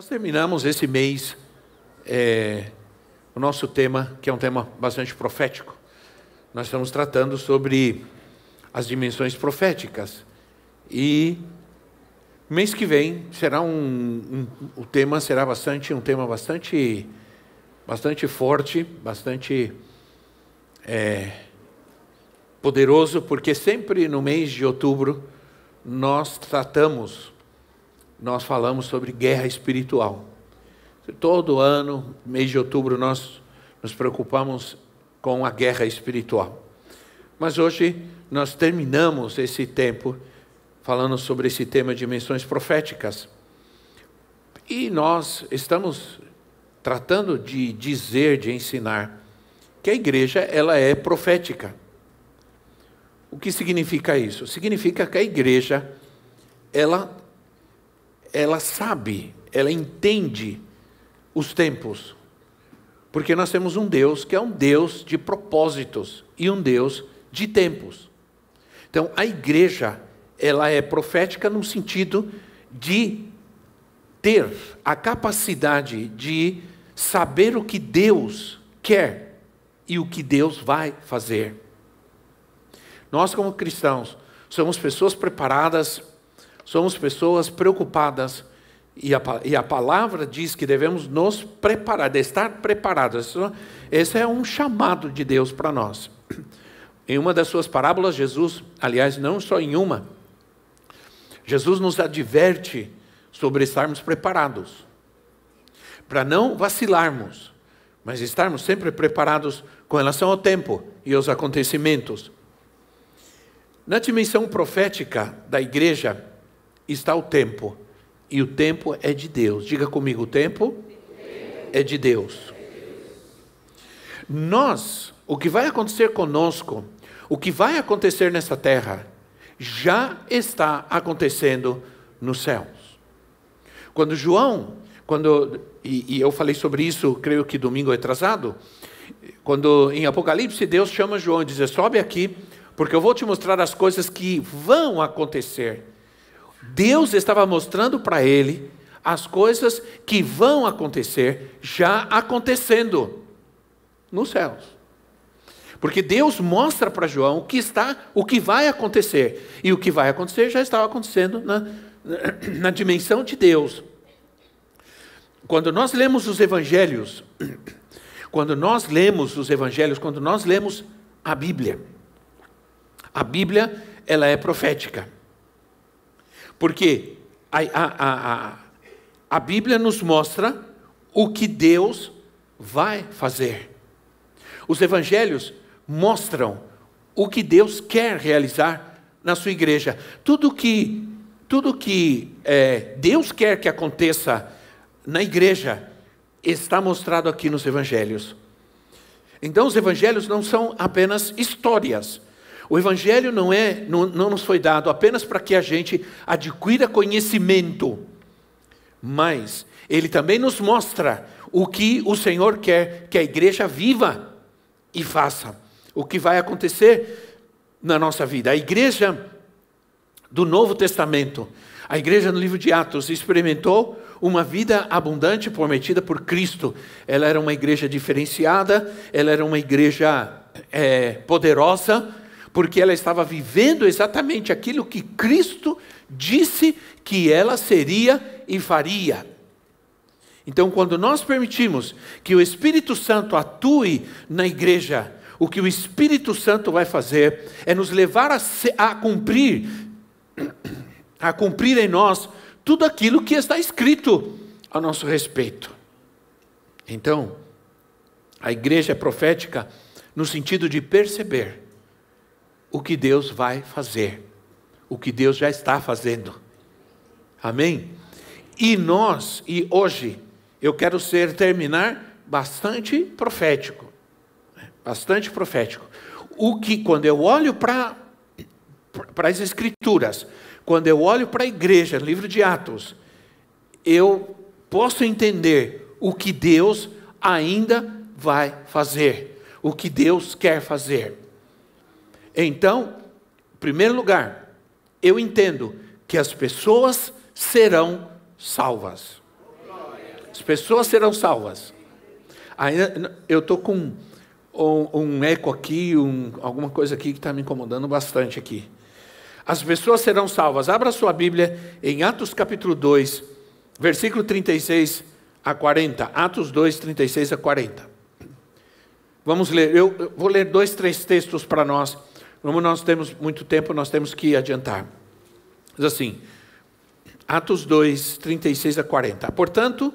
Nós terminamos esse mês é, o nosso tema, que é um tema bastante profético. Nós estamos tratando sobre as dimensões proféticas. E mês que vem será um, um, o tema será bastante um tema bastante bastante forte, bastante é, poderoso, porque sempre no mês de outubro nós tratamos nós falamos sobre guerra espiritual. Todo ano, mês de outubro, nós nos preocupamos com a guerra espiritual. Mas hoje nós terminamos esse tempo falando sobre esse tema de dimensões proféticas. E nós estamos tratando de dizer, de ensinar que a igreja ela é profética. O que significa isso? Significa que a igreja ela ela sabe, ela entende os tempos. Porque nós temos um Deus que é um Deus de propósitos e um Deus de tempos. Então, a igreja, ela é profética no sentido de ter a capacidade de saber o que Deus quer e o que Deus vai fazer. Nós, como cristãos, somos pessoas preparadas somos pessoas preocupadas e a, e a, palavra diz que devemos nos preparar, de estar preparados. Esse é um chamado de Deus para nós. Em uma das suas parábolas, Jesus, aliás, não só em uma, Jesus nos adverte sobre estarmos preparados, para não vacilarmos, mas estarmos sempre preparados com relação ao tempo e aos acontecimentos. Na dimensão profética da igreja, está o tempo. E o tempo é de Deus. Diga comigo: o tempo é de Deus. Nós, o que vai acontecer conosco, o que vai acontecer nessa terra, já está acontecendo nos céus. Quando João, quando, e, e eu falei sobre isso, creio que domingo atrasado, quando em Apocalipse Deus chama João e diz: sobe aqui, porque eu vou te mostrar as coisas que vão acontecer. Deus estava mostrando para ele as coisas que vão acontecer já acontecendo nos céus. Porque Deus mostra para João o que está, o que vai acontecer. E o que vai acontecer já estava acontecendo na, na dimensão de Deus. Quando nós lemos os evangelhos, quando nós lemos os evangelhos, quando nós lemos a Bíblia, a Bíblia ela é profética. Porque a, a, a, a Bíblia nos mostra o que Deus vai fazer. Os evangelhos mostram o que Deus quer realizar na sua igreja. Tudo que, tudo que é, Deus quer que aconteça na igreja está mostrado aqui nos evangelhos. Então, os evangelhos não são apenas histórias, o Evangelho não, é, não, não nos foi dado apenas para que a gente adquira conhecimento, mas ele também nos mostra o que o Senhor quer que a igreja viva e faça. O que vai acontecer na nossa vida. A igreja do Novo Testamento, a igreja no livro de Atos, experimentou uma vida abundante prometida por Cristo. Ela era uma igreja diferenciada, ela era uma igreja é, poderosa, porque ela estava vivendo exatamente aquilo que Cristo disse que ela seria e faria. Então, quando nós permitimos que o Espírito Santo atue na igreja, o que o Espírito Santo vai fazer é nos levar a, a cumprir, a cumprir em nós tudo aquilo que está escrito a nosso respeito. Então, a igreja é profética no sentido de perceber o que Deus vai fazer, o que Deus já está fazendo. Amém? E nós, e hoje, eu quero ser terminar bastante profético. Bastante profético. O que quando eu olho para para as escrituras, quando eu olho para a igreja, livro de Atos, eu posso entender o que Deus ainda vai fazer, o que Deus quer fazer. Então, em primeiro lugar, eu entendo que as pessoas serão salvas. As pessoas serão salvas. Ainda, eu estou com um, um, eco aqui, um, alguma coisa aqui que está me incomodando bastante aqui. As pessoas serão salvas. Abra sua Bíblia em Atos capítulo 2, versículo 36 a 40. Atos 2, 36 a 40. Vamos ler. Eu vou ler dois, três textos para nós. Como nós temos muito tempo, nós temos que adiantar. Diz assim, Atos 2, 36 a 40. Portanto,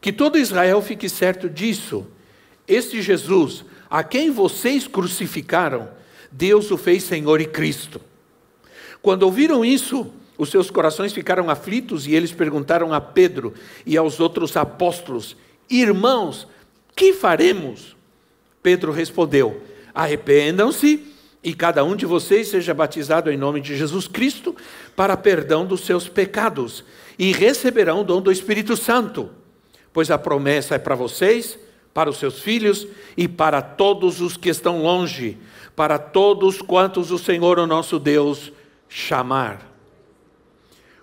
que todo Israel fique certo disso. Este Jesus, a quem vocês crucificaram, Deus o fez Senhor e Cristo. Quando ouviram isso, os seus corações ficaram aflitos e eles perguntaram a Pedro e aos outros apóstolos: Irmãos, que faremos? Pedro respondeu: Arrependam-se e cada um de vocês seja batizado em nome de Jesus Cristo para perdão dos seus pecados e receberão o dom do Espírito Santo, pois a promessa é para vocês, para os seus filhos e para todos os que estão longe, para todos quantos o Senhor, o nosso Deus, chamar.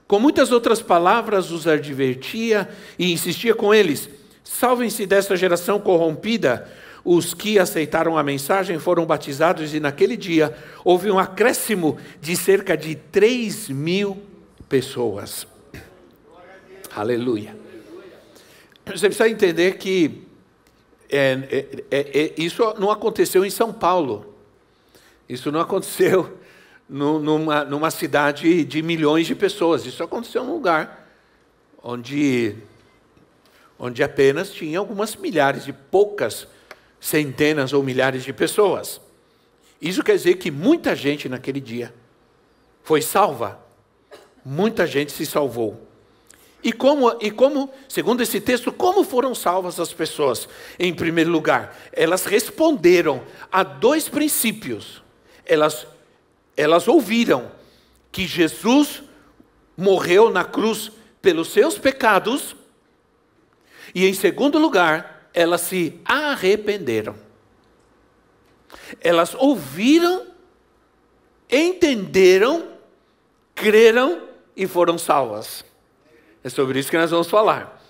Com muitas outras palavras os advertia e insistia com eles: salvem-se desta geração corrompida. Os que aceitaram a mensagem foram batizados, e naquele dia houve um acréscimo de cerca de 3 mil pessoas. Aleluia. Você precisa entender que é, é, é, é isso não aconteceu em São Paulo. Isso não aconteceu numa, numa cidade de milhões de pessoas. Isso aconteceu num lugar onde, onde apenas tinha algumas milhares de poucas centenas ou milhares de pessoas. Isso quer dizer que muita gente naquele dia foi salva. Muita gente se salvou. E como, e como, segundo esse texto, como foram salvas as pessoas? Em primeiro lugar, elas responderam a dois princípios. Elas elas ouviram que Jesus morreu na cruz pelos seus pecados, e em segundo lugar, elas se arrependeram. Elas ouviram, entenderam, creram e foram salvas. É sobre isso que nós vamos falar.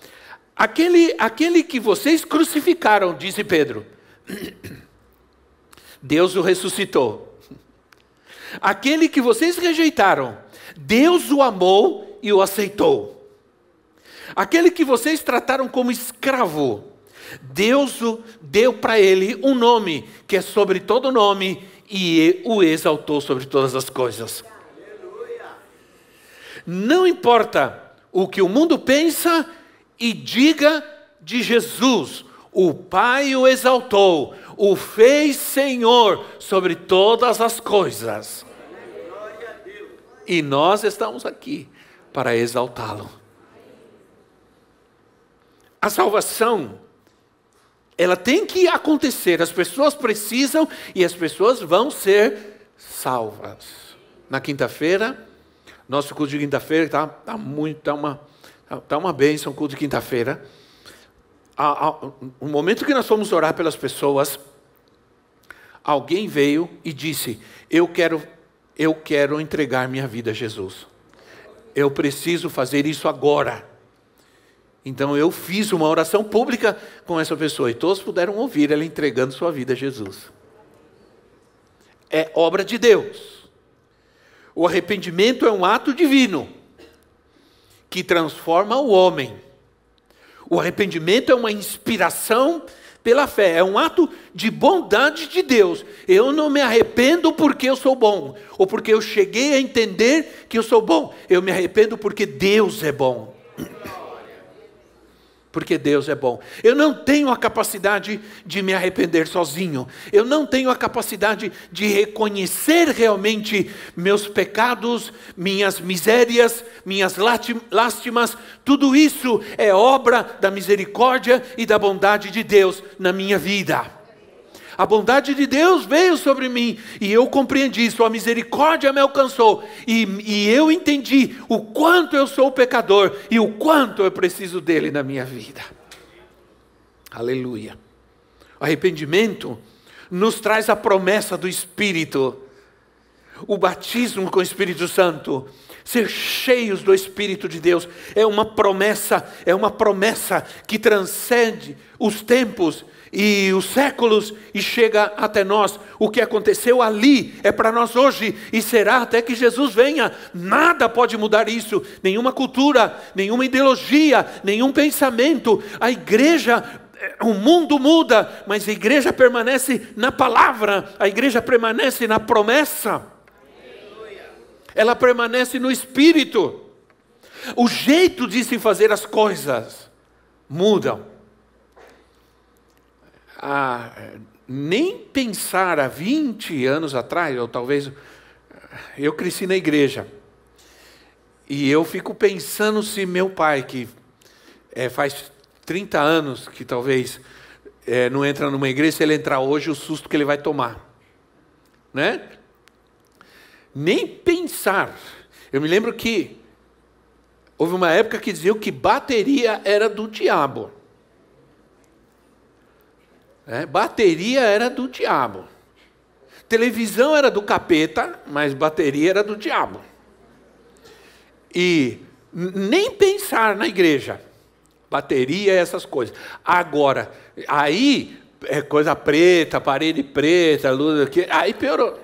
Aquele, aquele que vocês crucificaram, disse Pedro, Deus o ressuscitou. Aquele que vocês rejeitaram, Deus o amou e o aceitou. Aquele que vocês trataram como escravo, Deus deu para ele um nome que é sobre todo nome e o exaltou sobre todas as coisas. Não importa o que o mundo pensa e diga de Jesus, o Pai o exaltou, o fez Senhor sobre todas as coisas. E nós estamos aqui para exaltá-lo. A salvação, ela tem que acontecer, as pessoas precisam e as pessoas vão ser salvas. Na quinta-feira, nosso culto de quinta-feira está tá muito, está uma, tá uma bênção o culto de quinta-feira no momento que nós fomos orar pelas pessoas, alguém veio e disse: Eu quero, eu quero entregar minha vida a Jesus. Eu preciso fazer isso agora. Então eu fiz uma oração pública com essa pessoa e todos puderam ouvir ela entregando sua vida a Jesus. É obra de Deus. O arrependimento é um ato divino que transforma o homem o arrependimento é uma inspiração pela fé, é um ato de bondade de Deus. Eu não me arrependo porque eu sou bom, ou porque eu cheguei a entender que eu sou bom. Eu me arrependo porque Deus é bom. Porque Deus é bom. Eu não tenho a capacidade de me arrepender sozinho. Eu não tenho a capacidade de reconhecer realmente meus pecados, minhas misérias, minhas lástimas. Tudo isso é obra da misericórdia e da bondade de Deus na minha vida. A bondade de Deus veio sobre mim e eu compreendi, Sua misericórdia me alcançou e, e eu entendi o quanto eu sou pecador e o quanto eu preciso dele na minha vida. Aleluia. Arrependimento nos traz a promessa do Espírito, o batismo com o Espírito Santo ser cheios do Espírito de Deus é uma promessa, é uma promessa que transcende os tempos e os séculos e chega até nós. O que aconteceu ali é para nós hoje e será até que Jesus venha. Nada pode mudar isso, nenhuma cultura, nenhuma ideologia, nenhum pensamento. A igreja eh, o mundo muda, mas a igreja permanece na palavra, a igreja permanece na promessa, ela permanece no espírito. O jeito de se fazer as coisas mudam a, nem pensar há 20 anos atrás, ou talvez eu cresci na igreja. E eu fico pensando se meu pai, que é, faz 30 anos que talvez é, não entra numa igreja, se ele entrar hoje, o susto que ele vai tomar. Né? Nem pensar. Eu me lembro que houve uma época que diziam que bateria era do diabo. É, bateria era do diabo. Televisão era do capeta, mas bateria era do diabo. E nem pensar na igreja. Bateria, essas coisas. Agora, aí, é coisa preta, parede preta, luz aqui, aí piorou.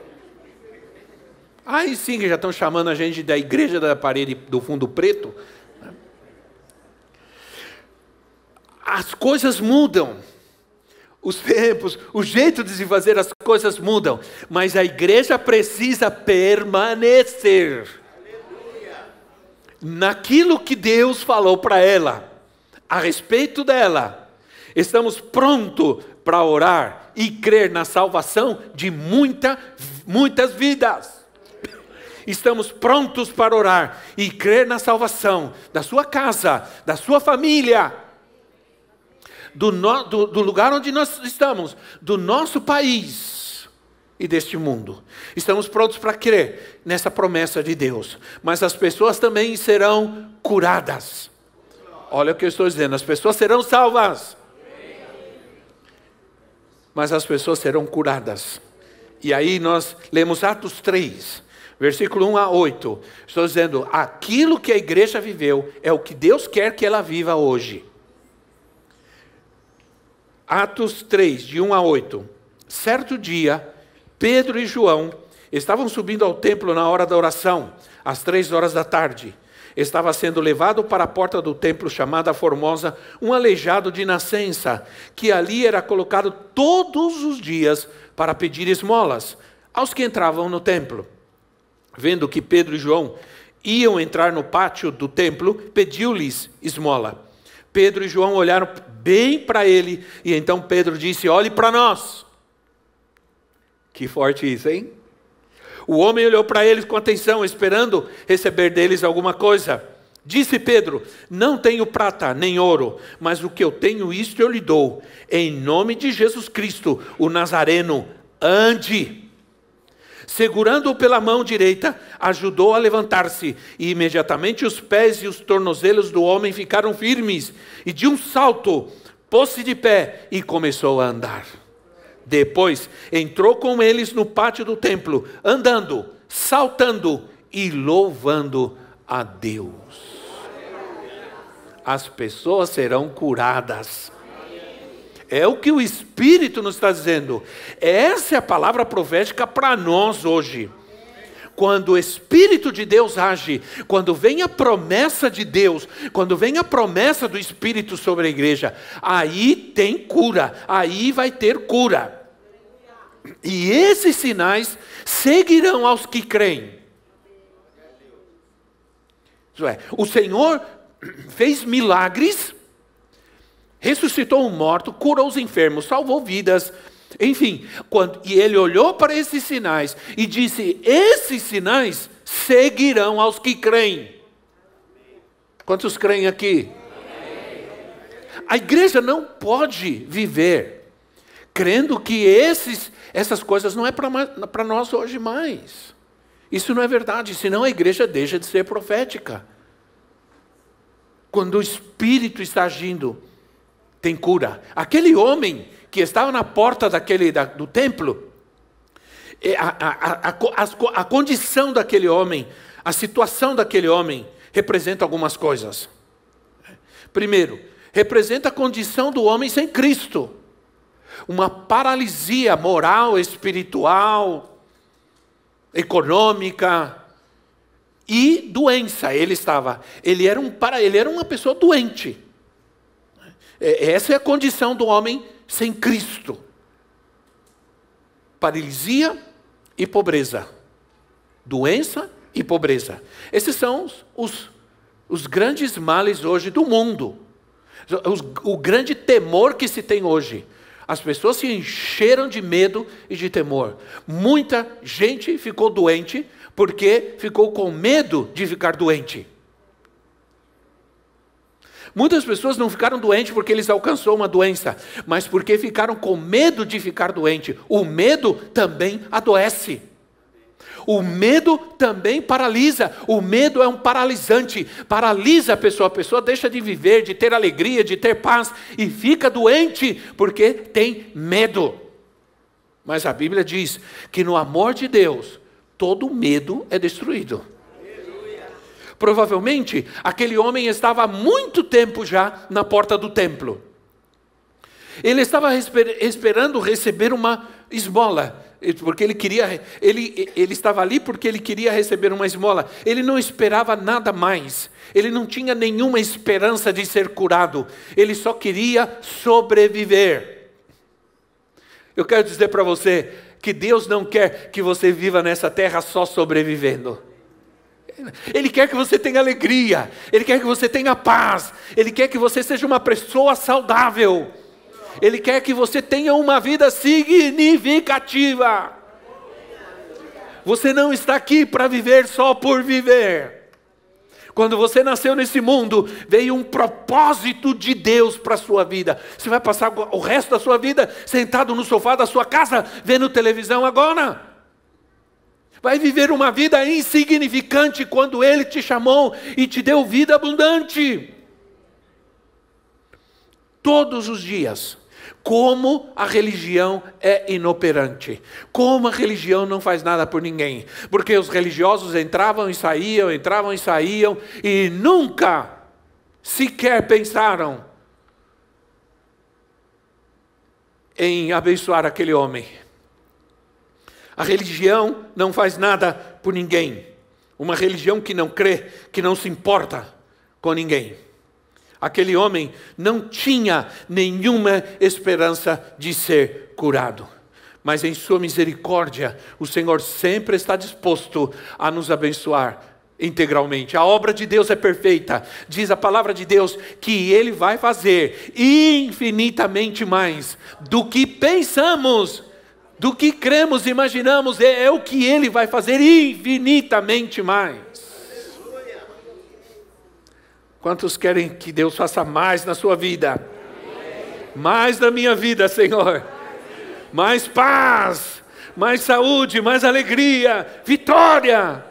Aí sim que já estão chamando a gente da igreja da parede do fundo preto. As coisas mudam os tempos, o jeito de se fazer as coisas mudam, mas a igreja precisa permanecer naquilo que Deus falou para ela, a respeito dela. Estamos prontos para orar e crer na salvação de muita, muitas vidas. Estamos prontos para orar e crer na salvação da sua casa, da sua família do, no, do, do lugar onde nós estamos, do nosso país e deste mundo. Estamos prontos para crer nessa promessa de Deus, mas as pessoas também serão curadas. Olha o que eu estou dizendo: as pessoas serão salvas, mas as pessoas serão curadas. E aí nós lemos Atos 3, versículo 1 a 8. Estou dizendo: aquilo que a igreja viveu é o que Deus quer que ela viva hoje. Atos 3, de 1 a 8. Certo dia, Pedro e João estavam subindo ao templo na hora da oração, às três horas da tarde. Estava sendo levado para a porta do templo chamada Formosa um aleijado de nascença, que ali era colocado todos os dias para pedir esmolas aos que entravam no templo. Vendo que Pedro e João iam entrar no pátio do templo, pediu-lhes esmola. Pedro e João olharam bem para ele, e então Pedro disse: Olhe para nós. Que forte isso, hein? O homem olhou para eles com atenção, esperando receber deles alguma coisa. Disse Pedro: Não tenho prata nem ouro, mas o que eu tenho, isto eu lhe dou. Em nome de Jesus Cristo, o Nazareno, ande segurando-o pela mão direita, ajudou a levantar-se, e imediatamente os pés e os tornozelos do homem ficaram firmes, e de um salto pôs-se de pé e começou a andar. Depois entrou com eles no pátio do templo, andando, saltando e louvando a Deus. As pessoas serão curadas é o que o Espírito nos está dizendo. Essa é a palavra profética para nós hoje. Quando o Espírito de Deus age, quando vem a promessa de Deus, quando vem a promessa do Espírito sobre a igreja, aí tem cura, aí vai ter cura. E esses sinais seguirão aos que creem. Isso é, o Senhor fez milagres ressuscitou um morto, curou os enfermos, salvou vidas. Enfim, quando, e ele olhou para esses sinais e disse: Esses sinais seguirão aos que creem. Quantos creem aqui? A igreja não pode viver crendo que esses, essas coisas não é para nós hoje mais. Isso não é verdade, senão a igreja deixa de ser profética. Quando o Espírito está agindo, tem cura. Aquele homem que estava na porta daquele, da, do templo, a, a, a, a condição daquele homem, a situação daquele homem, representa algumas coisas. Primeiro, representa a condição do homem sem Cristo. Uma paralisia moral, espiritual, econômica e doença. Ele estava, ele era um para, ele era uma pessoa doente. É, essa é a condição do homem sem Cristo. Paralisia e pobreza. Doença e pobreza. Esses são os, os, grandes males hoje do mundo. O, o grande temor que se tem hoje. As pessoas se encheram de medo e de temor. Muita gente ficou doente porque ficou com medo de ficar doente. Muitas pessoas não ficaram doentes porque eles alcançou uma doença, mas porque ficaram com medo de ficar doente. O medo também adoece. O medo também paralisa. O medo é um paralisante. Paralisa a pessoa. A pessoa deixa de viver, de ter alegria, de ter paz e fica doente porque tem medo. Mas a Bíblia diz que no amor de Deus, todo medo é destruído. Provavelmente, aquele homem estava há muito tempo já na porta do templo. Ele estava esperando receber uma esmola, porque ele queria, ele, ele estava ali porque ele queria receber uma esmola. Ele não esperava nada mais. Ele não tinha nenhuma esperança de ser curado. Ele só queria sobreviver. Eu quero dizer para você que Deus não quer que você viva nessa terra só sobrevivendo. Ele quer que você tenha alegria, Ele quer que você tenha paz, Ele quer que você seja uma pessoa saudável, Ele quer que você tenha uma vida significativa. Você não está aqui para viver só por viver. Quando você nasceu nesse mundo, veio um propósito de Deus para a sua vida. Você vai passar o resto da sua vida sentado no sofá da sua casa, vendo televisão agora vai viver uma vida insignificante quando Ele te chamou e te deu vida abundante. Todos os dias. Como a religião é inoperante, como a religião não faz nada por ninguém, porque os religiosos entravam e saíam, entravam e saíam, e nunca sequer pensaram em abençoar aquele homem. A religião não faz nada por ninguém. Uma religião que não crê, que não se importa com ninguém. Aquele homem não tinha nenhuma esperança de ser curado. Mas em Sua misericórdia, o Senhor sempre está disposto a nos abençoar integralmente. A obra de Deus é perfeita. Diz a palavra de Deus que Ele vai fazer infinitamente mais do que pensamos do que cremos, imaginamos, é, é o que Ele vai fazer infinitamente mais. Quantos querem que Deus faça mais na sua vida? Mais na minha vida, Senhor. Mais paz, mais saúde, mais alegria, vitória.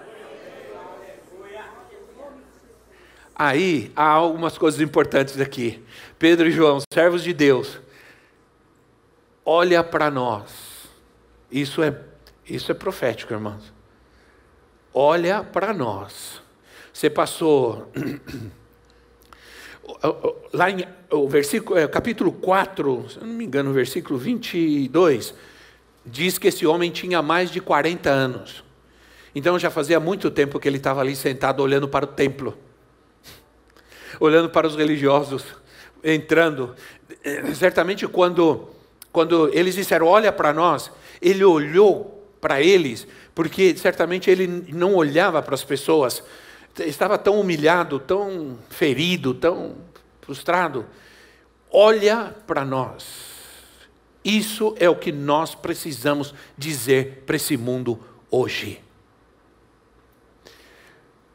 Aí há algumas coisas importantes aqui. Pedro e João, servos de Deus, olha para nós isso é, isso é profético, irmãos. Olha para nós. Você passou. Lá em o versículo, é, capítulo 4, se eu não me engano, versículo 22, diz que esse homem tinha mais de 40 anos. Então já fazia muito tempo que ele estava ali sentado olhando para o templo, olhando para os religiosos entrando. Certamente quando, quando eles disseram, olha para nós, ele olhou para eles, porque certamente ele não olhava para as pessoas, estava tão humilhado, tão ferido, tão frustrado. olha para nós. Isso é o que nós precisamos dizer para esse mundo hoje.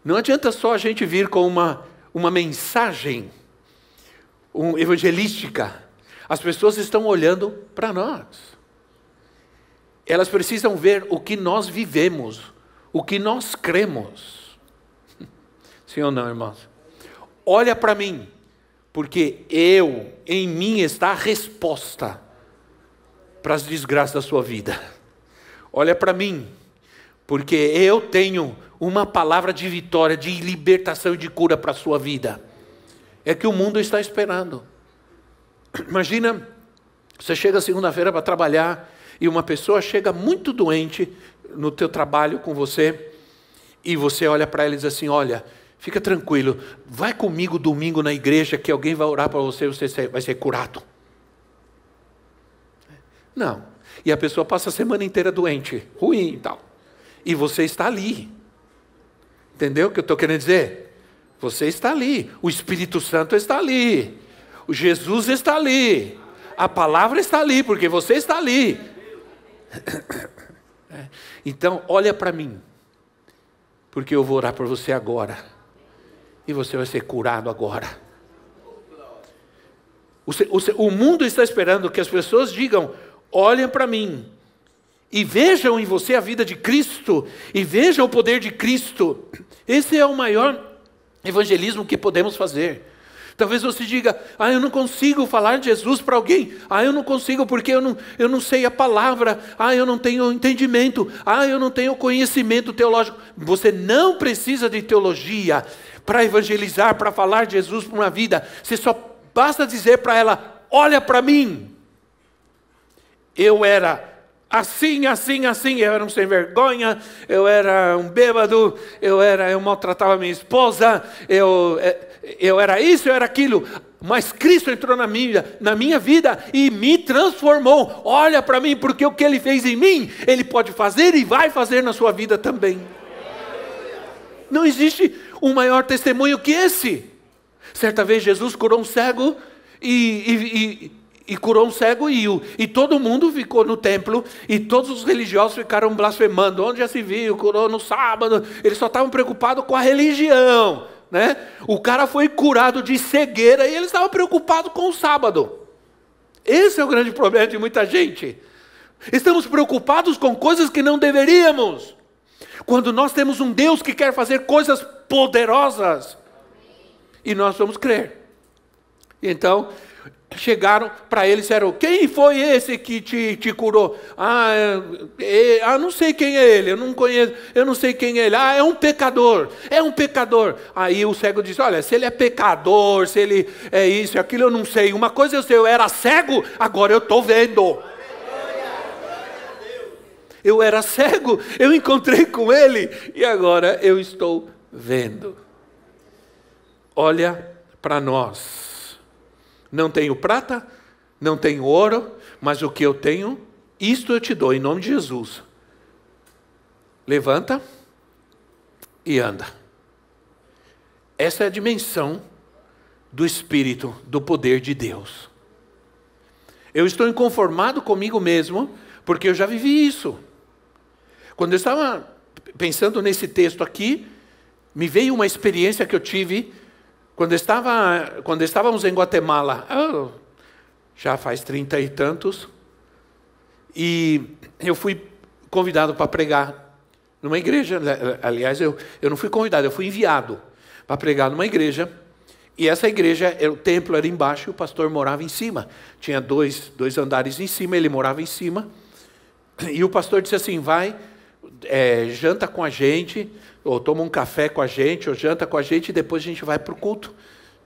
Não adianta só a gente vir com uma, uma mensagem um, evangelística. As pessoas estão olhando para nós. Elas precisam ver o que nós vivemos, o que nós cremos. Sim ou não, irmãos? Olha para mim, porque eu, em mim está a resposta para as desgraças da sua vida. Olha para mim, porque eu tenho uma palavra de vitória, de libertação e de cura para a sua vida. É que o mundo está esperando. Imagina, você chega segunda-feira para trabalhar e uma pessoa chega muito doente no teu trabalho com você e você olha para ela e diz assim: "Olha, fica tranquilo, vai comigo domingo na igreja que alguém vai orar para você e você vai ser curado". Não. E a pessoa passa a semana inteira doente, ruim e tal. E você está ali. Entendeu o que eu estou querendo dizer? Você está ali. O Espírito Santo está ali. O Jesus está ali. A palavra está ali, porque você está ali. Então, olha para mim. Porque eu vou orar por você agora. E você vai ser curado agora. O, o, o mundo está esperando que as pessoas digam: olhem para mim e vejam em você a vida de Cristo e vejam o poder de Cristo. Esse é o maior evangelismo que podemos fazer. Talvez você diga, ah, eu não consigo falar de Jesus para alguém. Ah, eu não consigo porque eu não, eu não sei a palavra. Ah, eu não tenho entendimento. Ah, eu não tenho conhecimento teológico. Você não precisa de teologia para evangelizar, para falar de Jesus para uma vida. Você só basta dizer para ela: olha para mim eu era assim, assim, assim, eu era um sem vergonha, eu era um bêbado, eu era, eu maltratava minha esposa, eu, é, eu era isso, eu era aquilo. Mas Cristo entrou na minha, na minha vida e me transformou. Olha para mim, porque o que Ele fez em mim, Ele pode fazer e vai fazer na sua vida também. Não existe um maior testemunho que esse. Certa vez Jesus curou um cego e, e, e curou um cego e e todo mundo ficou no templo e todos os religiosos ficaram blasfemando. Onde já se viu? Curou no sábado. Eles só estavam preocupados com a religião, né? O cara foi curado de cegueira e eles estavam preocupados com o sábado. Esse é o grande problema de muita gente. Estamos preocupados com coisas que não deveríamos. Quando nós temos um Deus que quer fazer coisas poderosas e nós vamos crer. Então, chegaram para ele e disseram: Quem foi esse que te, te curou? Ah, é, é, ah, não sei quem é ele, eu não conheço, eu não sei quem é ele. Ah, é um pecador, é um pecador. Aí o cego disse: Olha, se ele é pecador, se ele é isso, aquilo, eu não sei. Uma coisa eu sei, eu era cego, agora eu estou vendo. Eu era cego, eu encontrei com ele e agora eu estou vendo. Olha para nós não tenho prata, não tenho ouro, mas o que eu tenho, isto eu te dou em nome de Jesus. Levanta e anda. Essa é a dimensão do Espírito, do poder de Deus. Eu estou inconformado comigo mesmo, porque eu já vivi isso. Quando eu estava pensando nesse texto aqui, me veio uma experiência que eu tive quando, estava, quando estávamos em Guatemala, oh, já faz trinta e tantos, e eu fui convidado para pregar numa igreja. Aliás, eu, eu não fui convidado, eu fui enviado para pregar numa igreja. E essa igreja, o templo era embaixo e o pastor morava em cima. Tinha dois, dois andares em cima, ele morava em cima. E o pastor disse assim: vai, é, janta com a gente, ou toma um café com a gente, ou janta com a gente, e depois a gente vai para o culto.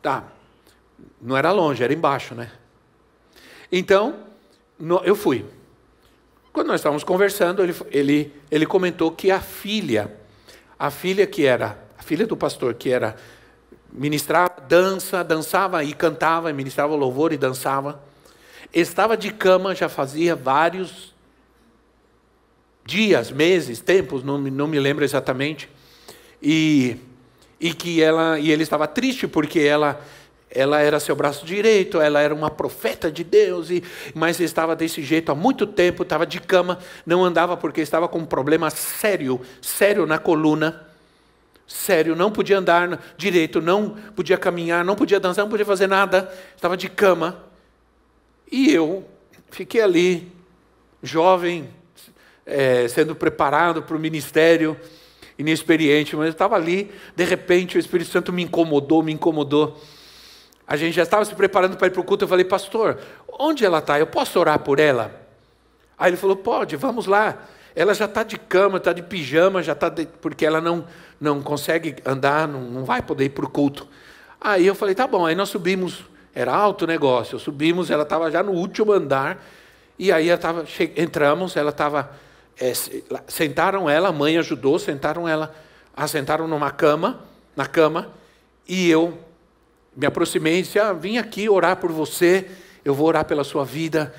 Tá. Não era longe, era embaixo, né? Então, no, eu fui. Quando nós estávamos conversando, ele, ele, ele comentou que a filha, a filha que era, a filha do pastor, que era ministrava dança, dançava e cantava, ministrava louvor e dançava, estava de cama já fazia vários dias, meses, tempos, não, não me lembro exatamente, e, e que ela e ele estava triste porque ela ela era seu braço direito, ela era uma profeta de Deus, e, mas estava desse jeito há muito tempo, estava de cama, não andava porque estava com um problema sério, sério na coluna. Sério, não podia andar direito, não podia caminhar, não podia dançar, não podia fazer nada, estava de cama. E eu fiquei ali, jovem, é, sendo preparado para o ministério, inexperiente, mas eu estava ali, de repente o Espírito Santo me incomodou, me incomodou. A gente já estava se preparando para ir para o culto. Eu falei, pastor, onde ela está? Eu posso orar por ela? Aí ele falou, pode, vamos lá. Ela já está de cama, está de pijama, já está de... porque ela não, não consegue andar, não, não vai poder ir para o culto. Aí eu falei, tá bom. Aí nós subimos, era alto o negócio. Subimos, ela estava já no último andar. E aí ela tava, che... entramos, ela estava. É, sentaram ela, a mãe ajudou, sentaram ela, assentaram numa cama, na cama, e eu me aproximei e disse: ah, vim aqui orar por você, eu vou orar pela sua vida.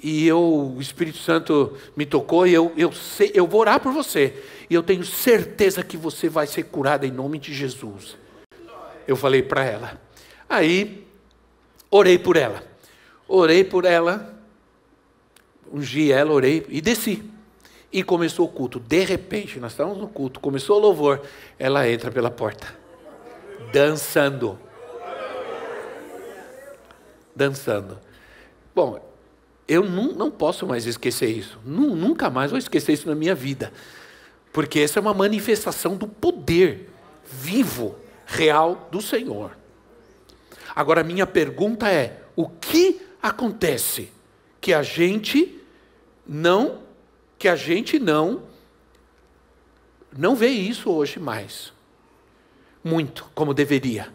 E eu, o Espírito Santo me tocou e eu, eu, sei, eu vou orar por você. E eu tenho certeza que você vai ser curada em nome de Jesus. Eu falei para ela. Aí, orei por ela. Orei por ela, ungi ela, orei e desci. E começou o culto. De repente, nós estávamos no culto, começou o louvor. Ela entra pela porta, dançando dançando. Bom, eu não, não posso mais esquecer isso. Nunca mais vou esquecer isso na minha vida. Porque essa é uma manifestação do poder vivo, real do Senhor. Agora, minha pergunta é: o que acontece que a gente não, que a gente não, não vê isso hoje mais? Muito, como deveria.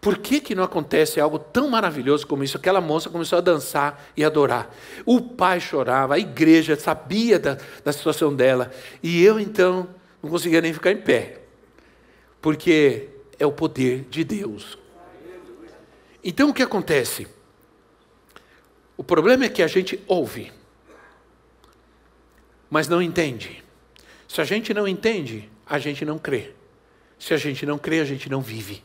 Por que, que não acontece algo tão maravilhoso como isso? Aquela moça começou a dançar e adorar. O pai chorava, a igreja sabia da, da situação dela. E eu então não conseguia nem ficar em pé. Porque é o poder de Deus. Então o que acontece? O problema é que a gente ouve, mas não entende. Se a gente não entende, a gente não crê. Se a gente não crê, a gente não vive.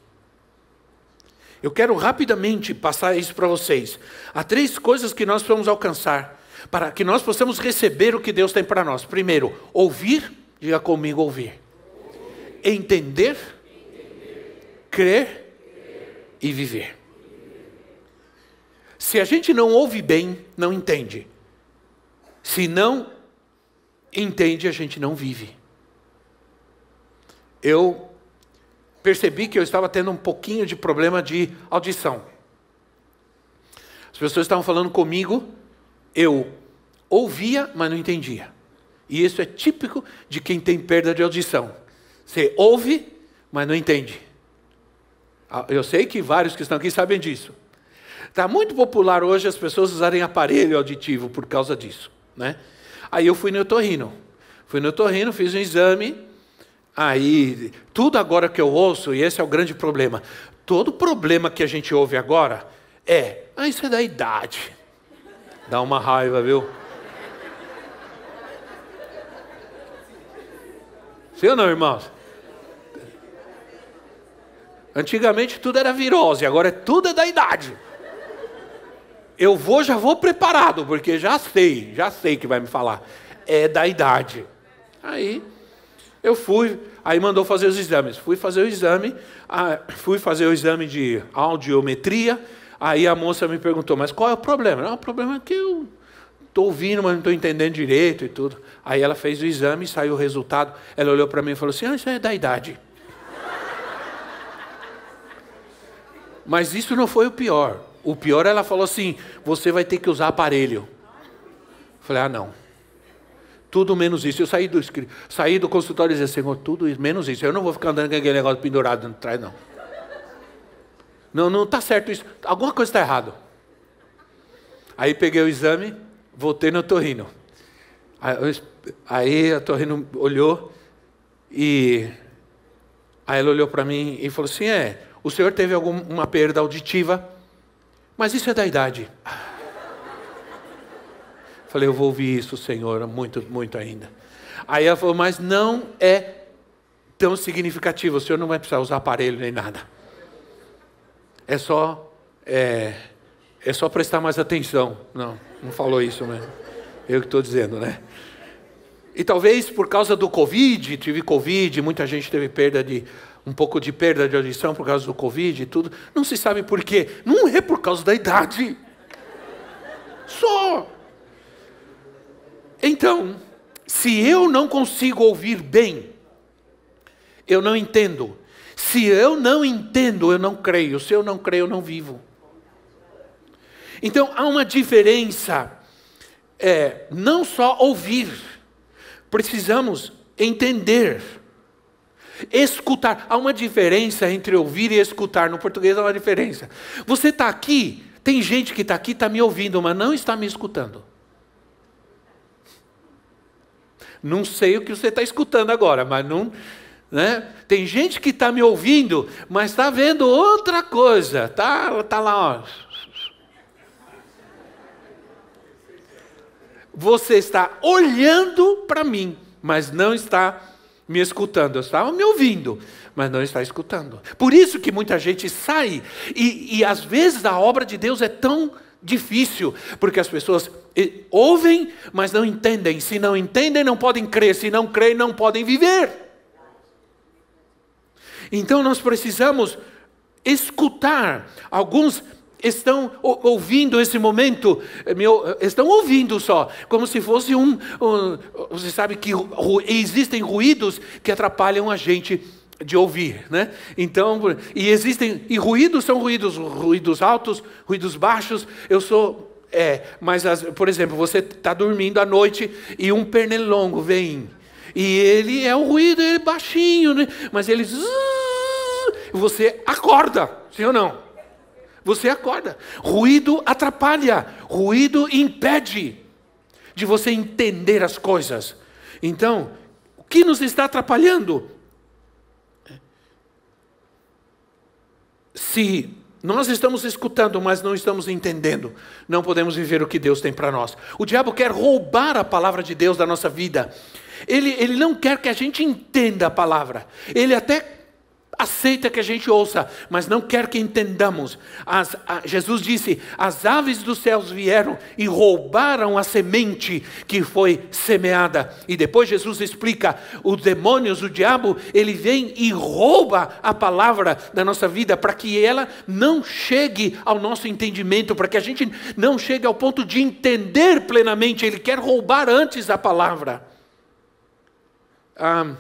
Eu quero rapidamente passar isso para vocês. Há três coisas que nós precisamos alcançar para que nós possamos receber o que Deus tem para nós. Primeiro, ouvir, diga comigo, ouvir. Entender, crer e viver. Se a gente não ouve bem, não entende. Se não entende, a gente não vive. Eu percebi que eu estava tendo um pouquinho de problema de audição. As pessoas estavam falando comigo, eu ouvia, mas não entendia. E isso é típico de quem tem perda de audição. Você ouve, mas não entende. Ah, eu sei que vários que estão aqui sabem disso. Está muito popular hoje as pessoas usarem aparelho auditivo por causa disso. Né? Aí eu fui no otorrino. Fui no otorrino, fiz um exame, Aí, tudo agora que eu ouço, e esse é o grande problema, todo problema que a gente ouve agora é, ah, isso é da idade. Dá uma raiva, viu? Sim ou não, irmãos? Antigamente tudo era virose, agora é tudo é da idade. Eu vou, já vou preparado, porque já sei, já sei que vai me falar. É da idade. Aí eu fui, aí mandou fazer os exames. Fui fazer o exame, fui fazer o exame de audiometria. Aí a moça me perguntou, mas qual é o problema? Não, o problema é que eu estou ouvindo, mas não estou entendendo direito e tudo. Aí ela fez o exame, saiu o resultado. Ela olhou para mim e falou assim: ah, isso é da idade. Mas isso não foi o pior. O pior, ela falou assim: você vai ter que usar aparelho. Falei: ah, não tudo menos isso. Eu saí do, saí do consultório e disse, Senhor, tudo menos isso. Eu não vou ficar andando com aquele negócio pendurado atrás, não. Não, não está certo isso. Alguma coisa está errado. Aí peguei o exame, voltei no torrino. Aí, aí a torrino olhou e aí ela olhou para mim e falou assim: é, o senhor teve alguma perda auditiva, mas isso é da idade. Falei, eu vou ouvir isso, Senhor, muito, muito ainda. Aí ela falou, mas não é tão significativo, o senhor não vai precisar usar aparelho nem nada. É só é, é só prestar mais atenção. Não, não falou isso mesmo. Eu que estou dizendo, né? E talvez por causa do Covid, tive Covid, muita gente teve perda de um pouco de perda de audição por causa do Covid e tudo. Não se sabe por quê. Não é por causa da idade. Só. Então, se eu não consigo ouvir bem, eu não entendo. Se eu não entendo, eu não creio. Se eu não creio, eu não vivo. Então há uma diferença, é, não só ouvir, precisamos entender, escutar. Há uma diferença entre ouvir e escutar. No português há uma diferença. Você está aqui, tem gente que está aqui, está me ouvindo, mas não está me escutando. Não sei o que você está escutando agora, mas não. Né? Tem gente que está me ouvindo, mas está vendo outra coisa. Tá, tá lá, ó. Você está olhando para mim, mas não está me escutando. Eu estava me ouvindo, mas não está escutando. Por isso que muita gente sai, e, e às vezes a obra de Deus é tão difícil, porque as pessoas ouvem, mas não entendem. Se não entendem, não podem crer. Se não creem, não podem viver. Então nós precisamos escutar. Alguns estão ouvindo esse momento, estão ouvindo só, como se fosse um. um você sabe que existem ruídos que atrapalham a gente de ouvir, né? Então, e existem e ruídos são ruídos, ruídos altos, ruídos baixos. Eu sou é, mas as, por exemplo, você está dormindo à noite e um pernilongo vem e ele é um ruído ele é baixinho, né? Mas ele você acorda, sim ou não? Você acorda. Ruído atrapalha, ruído impede de você entender as coisas. Então, o que nos está atrapalhando? Se nós estamos escutando, mas não estamos entendendo, não podemos viver o que Deus tem para nós. O diabo quer roubar a palavra de Deus da nossa vida. Ele, ele não quer que a gente entenda a palavra. Ele até aceita que a gente ouça, mas não quer que entendamos. As, a, Jesus disse: as aves dos céus vieram e roubaram a semente que foi semeada. E depois Jesus explica: os demônios, o diabo, ele vem e rouba a palavra da nossa vida para que ela não chegue ao nosso entendimento, para que a gente não chegue ao ponto de entender plenamente. Ele quer roubar antes a palavra. Ah,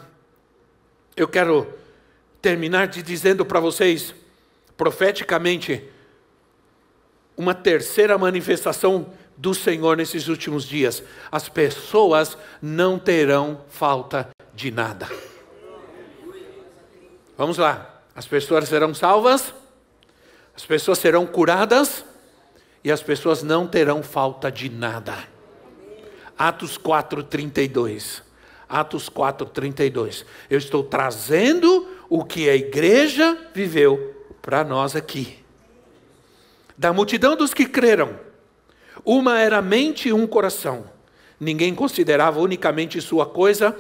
eu quero terminar de dizendo para vocês, profeticamente, uma terceira manifestação do Senhor nesses últimos dias. As pessoas não terão falta de nada. Vamos lá. As pessoas serão salvas, as pessoas serão curadas e as pessoas não terão falta de nada. Atos 4:32. Atos 4:32. Eu estou trazendo o que a igreja viveu para nós aqui. Da multidão dos que creram, uma era mente e um coração. Ninguém considerava unicamente sua coisa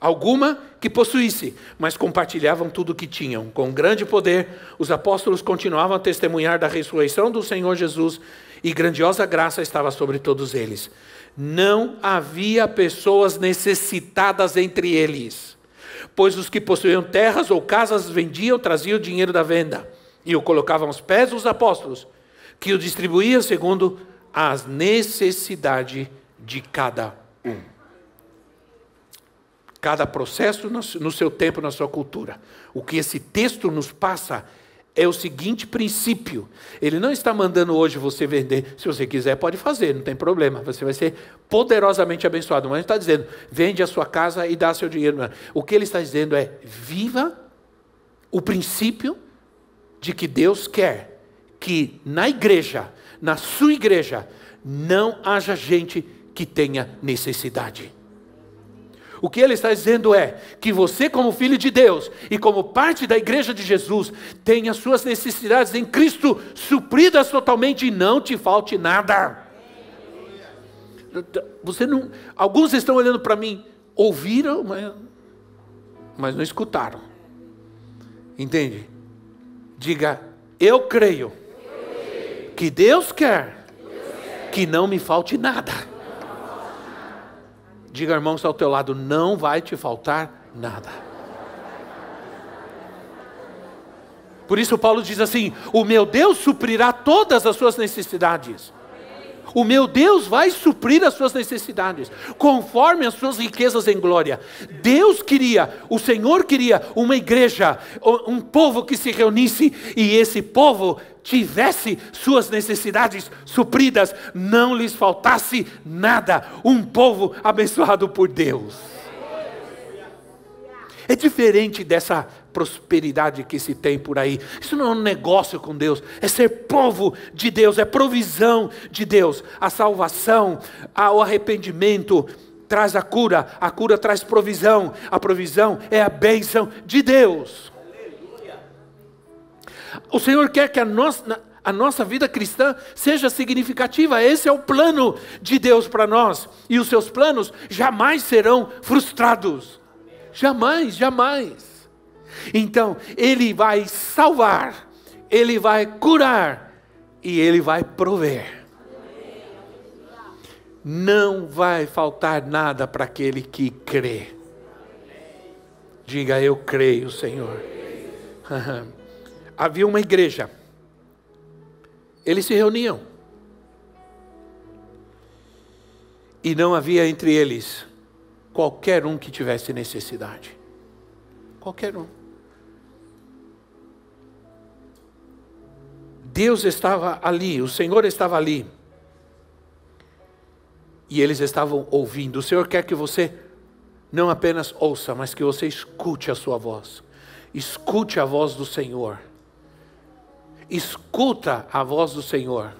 alguma que possuísse, mas compartilhavam tudo o que tinham. Com grande poder, os apóstolos continuavam a testemunhar da ressurreição do Senhor Jesus e grandiosa graça estava sobre todos eles. Não havia pessoas necessitadas entre eles pois os que possuíam terras ou casas vendiam, traziam o dinheiro da venda e o colocavam aos pés dos apóstolos, que o distribuíam segundo as necessidades de cada um. Cada processo no seu tempo, na sua cultura. O que esse texto nos passa é o seguinte princípio. Ele não está mandando hoje você vender. Se você quiser, pode fazer, não tem problema. Você vai ser poderosamente abençoado. Mas ele está dizendo, vende a sua casa e dá seu dinheiro. O que ele está dizendo é, viva o princípio de que Deus quer que na igreja, na sua igreja, não haja gente que tenha necessidade. O que ele está dizendo é que você, como filho de Deus e como parte da igreja de Jesus, tenha suas necessidades em Cristo supridas totalmente e não te falte nada. Você não, alguns estão olhando para mim, ouviram, mas, mas não escutaram. Entende? Diga, eu creio que Deus quer que não me falte nada. Diga, irmão, está ao teu lado, não vai te faltar nada. Por isso Paulo diz assim: "O meu Deus suprirá todas as suas necessidades". O meu Deus vai suprir as suas necessidades, conforme as suas riquezas em glória. Deus queria, o Senhor queria uma igreja, um povo que se reunisse e esse povo tivesse suas necessidades supridas, não lhes faltasse nada. Um povo abençoado por Deus. É diferente dessa prosperidade que se tem por aí. Isso não é um negócio com Deus, é ser povo de Deus, é provisão de Deus. A salvação, o arrependimento traz a cura, a cura traz provisão, a provisão é a bênção de Deus. O Senhor quer que a nossa, a nossa vida cristã seja significativa. Esse é o plano de Deus para nós. E os seus planos jamais serão frustrados. Jamais, jamais. Então, Ele vai salvar, Ele vai curar e Ele vai prover. Não vai faltar nada para aquele que crê. Diga, eu creio, Senhor. Havia uma igreja. Eles se reuniam. E não havia entre eles qualquer um que tivesse necessidade. Qualquer um. Deus estava ali, o Senhor estava ali. E eles estavam ouvindo. O Senhor quer que você não apenas ouça, mas que você escute a sua voz. Escute a voz do Senhor. Escuta a voz do Senhor.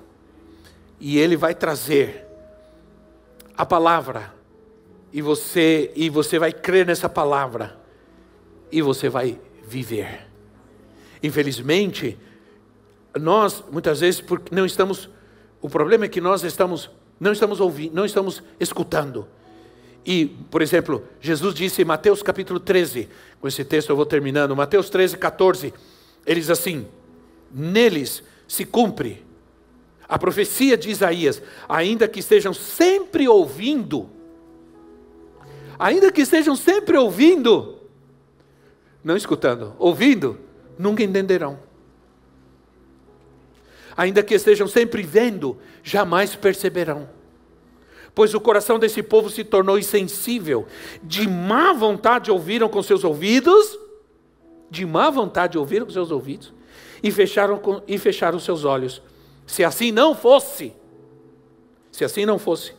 E Ele vai trazer a palavra e você e você vai crer nessa palavra e você vai viver. Infelizmente, nós muitas vezes porque não estamos o problema é que nós estamos não estamos ouvindo, não estamos escutando. E, por exemplo, Jesus disse em Mateus capítulo 13, com esse texto eu vou terminando, Mateus 13, 14, ele diz assim: Neles se cumpre a profecia de Isaías, ainda que estejam sempre ouvindo, ainda que estejam sempre ouvindo, não escutando, ouvindo, nunca entenderão. Ainda que estejam sempre vendo, jamais perceberão. Pois o coração desse povo se tornou insensível, de má vontade ouviram com seus ouvidos, de má vontade ouviram com seus ouvidos, e fecharam, com, e fecharam seus olhos. Se assim não fosse, se assim não fosse,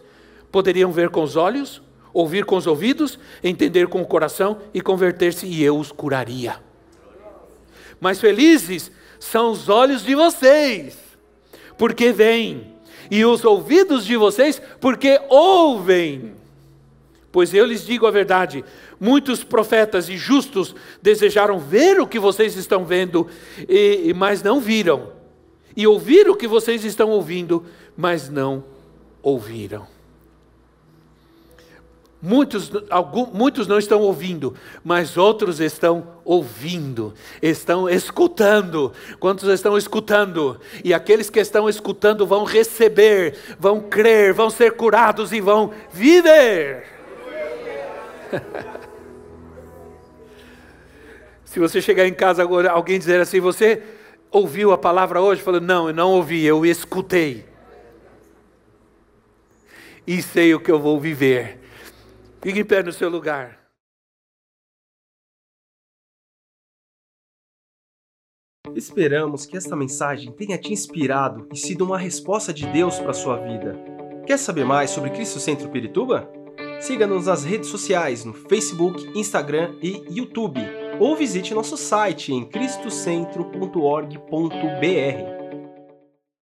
poderiam ver com os olhos, ouvir com os ouvidos, entender com o coração e converter-se, e eu os curaria. Mas felizes são os olhos de vocês, porque veem, e os ouvidos de vocês, porque ouvem. Pois eu lhes digo a verdade: muitos profetas e justos desejaram ver o que vocês estão vendo, e, mas não viram, e ouvir o que vocês estão ouvindo, mas não ouviram. Muitos, alguns, muitos não estão ouvindo, mas outros estão ouvindo, estão escutando. Quantos estão escutando? E aqueles que estão escutando vão receber, vão crer, vão ser curados e vão viver. Se você chegar em casa agora, alguém dizer assim, você ouviu a palavra hoje? Falou, não, eu não ouvi, eu escutei. E sei o que eu vou viver Fique em pé no seu lugar. Esperamos que esta mensagem tenha te inspirado e sido uma resposta de Deus para a sua vida. Quer saber mais sobre Cristo Centro Pirituba? Siga-nos nas redes sociais no Facebook, Instagram e YouTube, ou visite nosso site em cristocentro.org.br.